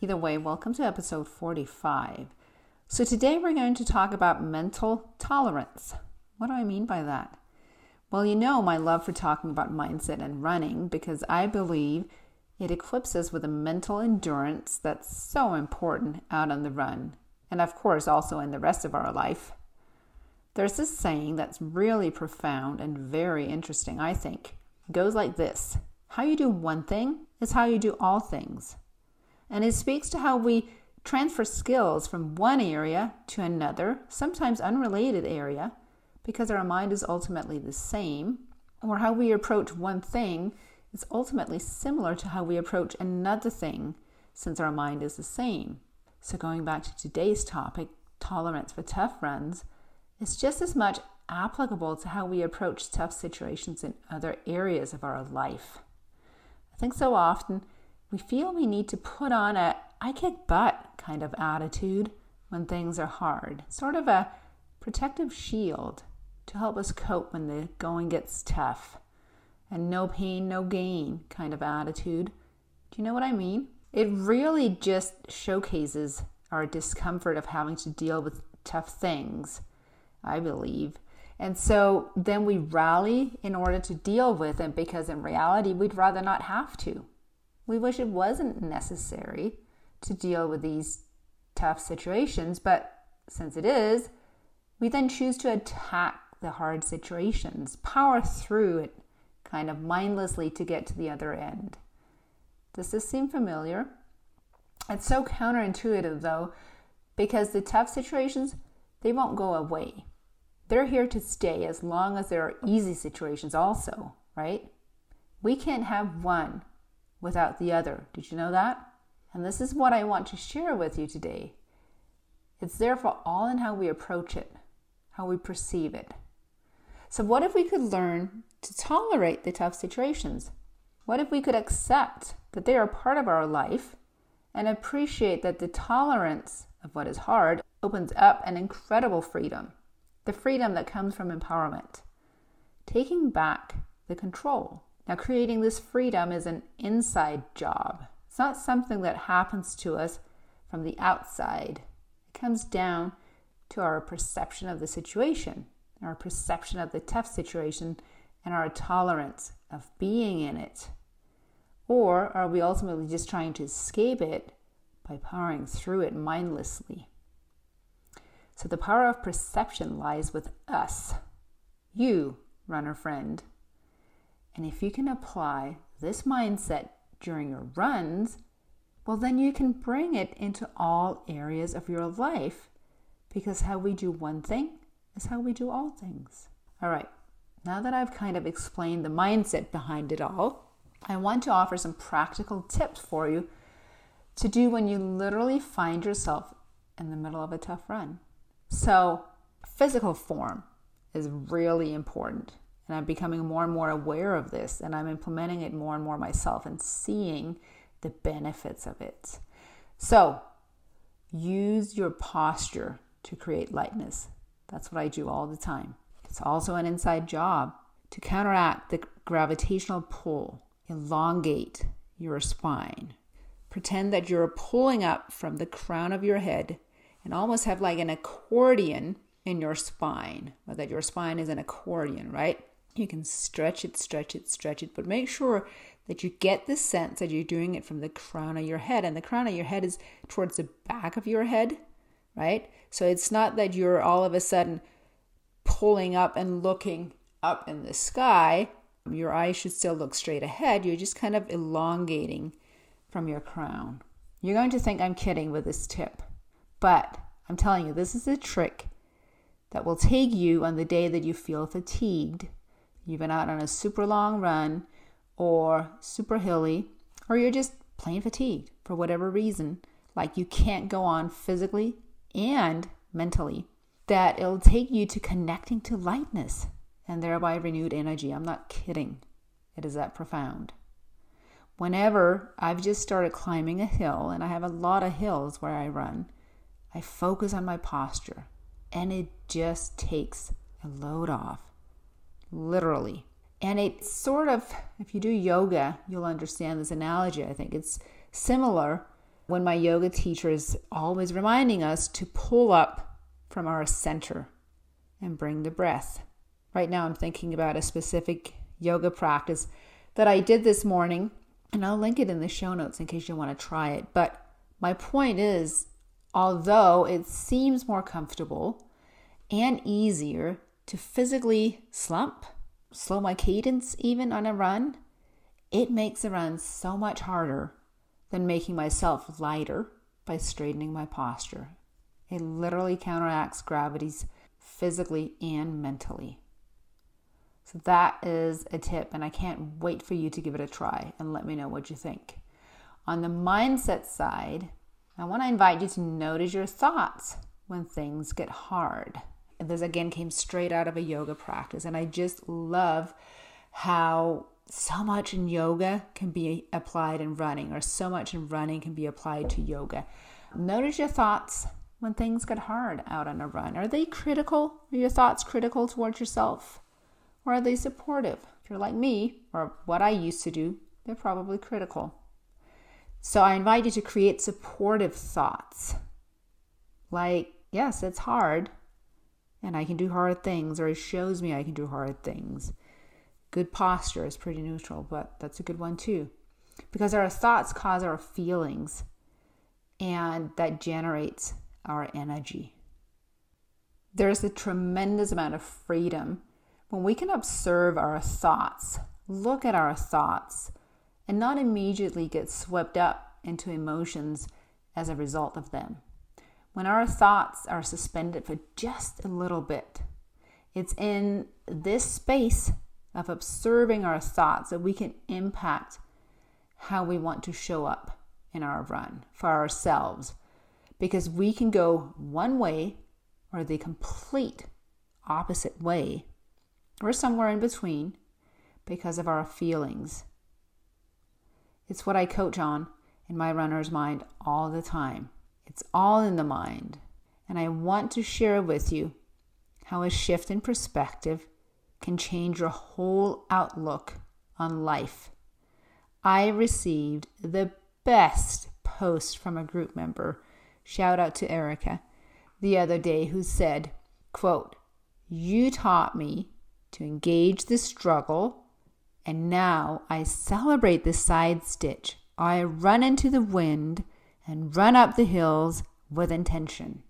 Either way, welcome to episode 45. So, today we're going to talk about mental tolerance. What do I mean by that? Well, you know my love for talking about mindset and running because I believe it equips us with a mental endurance that's so important out on the run, and of course, also in the rest of our life. There's this saying that's really profound and very interesting, I think. It goes like this How you do one thing is how you do all things. And it speaks to how we transfer skills from one area to another, sometimes unrelated area, because our mind is ultimately the same, or how we approach one thing is ultimately similar to how we approach another thing, since our mind is the same. So, going back to today's topic, tolerance for tough runs, is just as much applicable to how we approach tough situations in other areas of our life. I think so often we feel we need to put on a I kick butt kind of attitude when things are hard, sort of a protective shield to help us cope when the going gets tough, and no pain, no gain kind of attitude. Do you know what I mean? It really just showcases our discomfort of having to deal with tough things, I believe. And so then we rally in order to deal with it because in reality, we'd rather not have to. We wish it wasn't necessary to deal with these tough situations, but since it is, we then choose to attack the hard situations, power through it kind of mindlessly to get to the other end. Does this seem familiar? It's so counterintuitive though, because the tough situations, they won't go away. They're here to stay as long as there are easy situations also, right? We can't have one without the other. Did you know that? And this is what I want to share with you today. It's therefore all in how we approach it, how we perceive it. So, what if we could learn to tolerate the tough situations? What if we could accept that they are part of our life and appreciate that the tolerance of what is hard opens up an incredible freedom, the freedom that comes from empowerment, taking back the control. Now, creating this freedom is an inside job. It's not something that happens to us from the outside. It comes down to our perception of the situation, our perception of the tough situation, and our tolerance of being in it. Or are we ultimately just trying to escape it by powering through it mindlessly? So the power of perception lies with us, you, runner friend. And if you can apply this mindset during your runs, well, then you can bring it into all areas of your life because how we do one thing is how we do all things. All right, now that I've kind of explained the mindset behind it all, I want to offer some practical tips for you to do when you literally find yourself in the middle of a tough run. So, physical form is really important. And I'm becoming more and more aware of this, and I'm implementing it more and more myself and seeing the benefits of it. So, use your posture to create lightness. That's what I do all the time. It's also an inside job to counteract the gravitational pull. Elongate your spine. Pretend that you're pulling up from the crown of your head and almost have like an accordion in your spine, or that your spine is an accordion, right? You can stretch it, stretch it, stretch it, but make sure that you get the sense that you're doing it from the crown of your head. And the crown of your head is towards the back of your head, right? So it's not that you're all of a sudden pulling up and looking up in the sky. Your eyes should still look straight ahead. You're just kind of elongating from your crown. You're going to think I'm kidding with this tip, but I'm telling you, this is a trick that will take you on the day that you feel fatigued. You've been out on a super long run or super hilly, or you're just plain fatigued for whatever reason, like you can't go on physically and mentally, that it'll take you to connecting to lightness and thereby renewed energy. I'm not kidding. It is that profound. Whenever I've just started climbing a hill, and I have a lot of hills where I run, I focus on my posture and it just takes a load off, literally. And it's sort of, if you do yoga, you'll understand this analogy. I think it's similar when my yoga teacher is always reminding us to pull up from our center and bring the breath. Right now, I'm thinking about a specific yoga practice that I did this morning, and I'll link it in the show notes in case you want to try it. But my point is, although it seems more comfortable and easier to physically slump, slow my cadence even on a run, it makes a run so much harder than making myself lighter by straightening my posture. It literally counteracts gravity's physically and mentally. So, that is a tip, and I can't wait for you to give it a try and let me know what you think. On the mindset side, I want to invite you to notice your thoughts when things get hard. This again came straight out of a yoga practice, and I just love how so much in yoga can be applied in running, or so much in running can be applied to yoga. Notice your thoughts when things get hard out on a run. Are they critical? Are your thoughts critical towards yourself? Or are they supportive? If you're like me, or what I used to do, they're probably critical. So I invite you to create supportive thoughts. Like, yes, it's hard, and I can do hard things, or it shows me I can do hard things. Good posture is pretty neutral, but that's a good one too. Because our thoughts cause our feelings, and that generates our energy. There's a tremendous amount of freedom when we can observe our thoughts, look at our thoughts, and not immediately get swept up into emotions as a result of them. When our thoughts are suspended for just a little bit, it's in this space of observing our thoughts that we can impact how we want to show up in our run for ourselves. Because we can go one way or the complete opposite way, or somewhere in between because of our feelings. It's what I coach on in my runner's mind all the time. It's all in the mind. And I want to share with you how a shift in perspective can change your whole outlook on life. I received the best post from a group member, shout out to Erica, the other day who said, quote, "You taught me to engage the struggle, and now I celebrate the side stitch. I run into the wind and run up the hills with intention.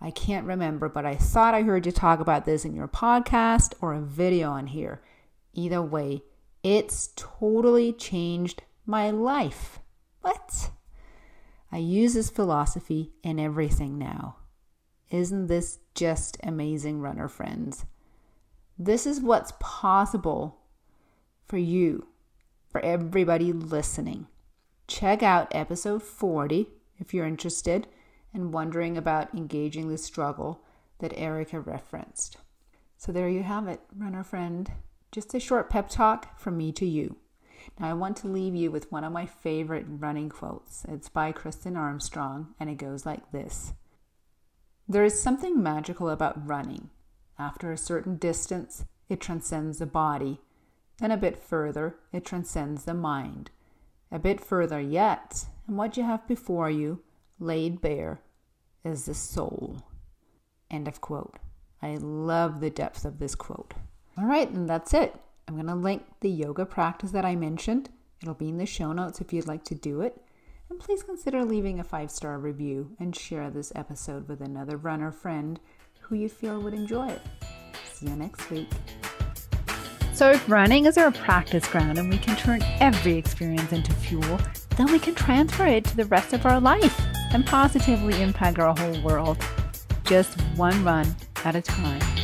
I can't remember, but I thought I heard you talk about this in your podcast or a video on here. Either way, it's totally changed my life. What? I use this philosophy in everything now. Isn't this just amazing, runner friends? This is what's possible for you, for everybody listening. Check out episode 40 if you're interested and wondering about engaging the struggle that Erica referenced. So there you have it, runner friend. Just a short pep talk from me to you. Now, I want to leave you with one of my favorite running quotes. It's by Kristin Armstrong, and it goes like this There is something magical about running. After a certain distance, it transcends the body. Then a bit further, it transcends the mind. A bit further yet, and what you have before you laid bare is the soul. End of quote. I love the depth of this quote. All right, and that's it. I'm going to link the yoga practice that I mentioned. It'll be in the show notes if you'd like to do it. And please consider leaving a five star review and share this episode with another runner friend who you feel would enjoy it. See you next week. So, if running is our practice ground and we can turn every experience into fuel, then we can transfer it to the rest of our life and positively impact our whole world. Just one run at a time.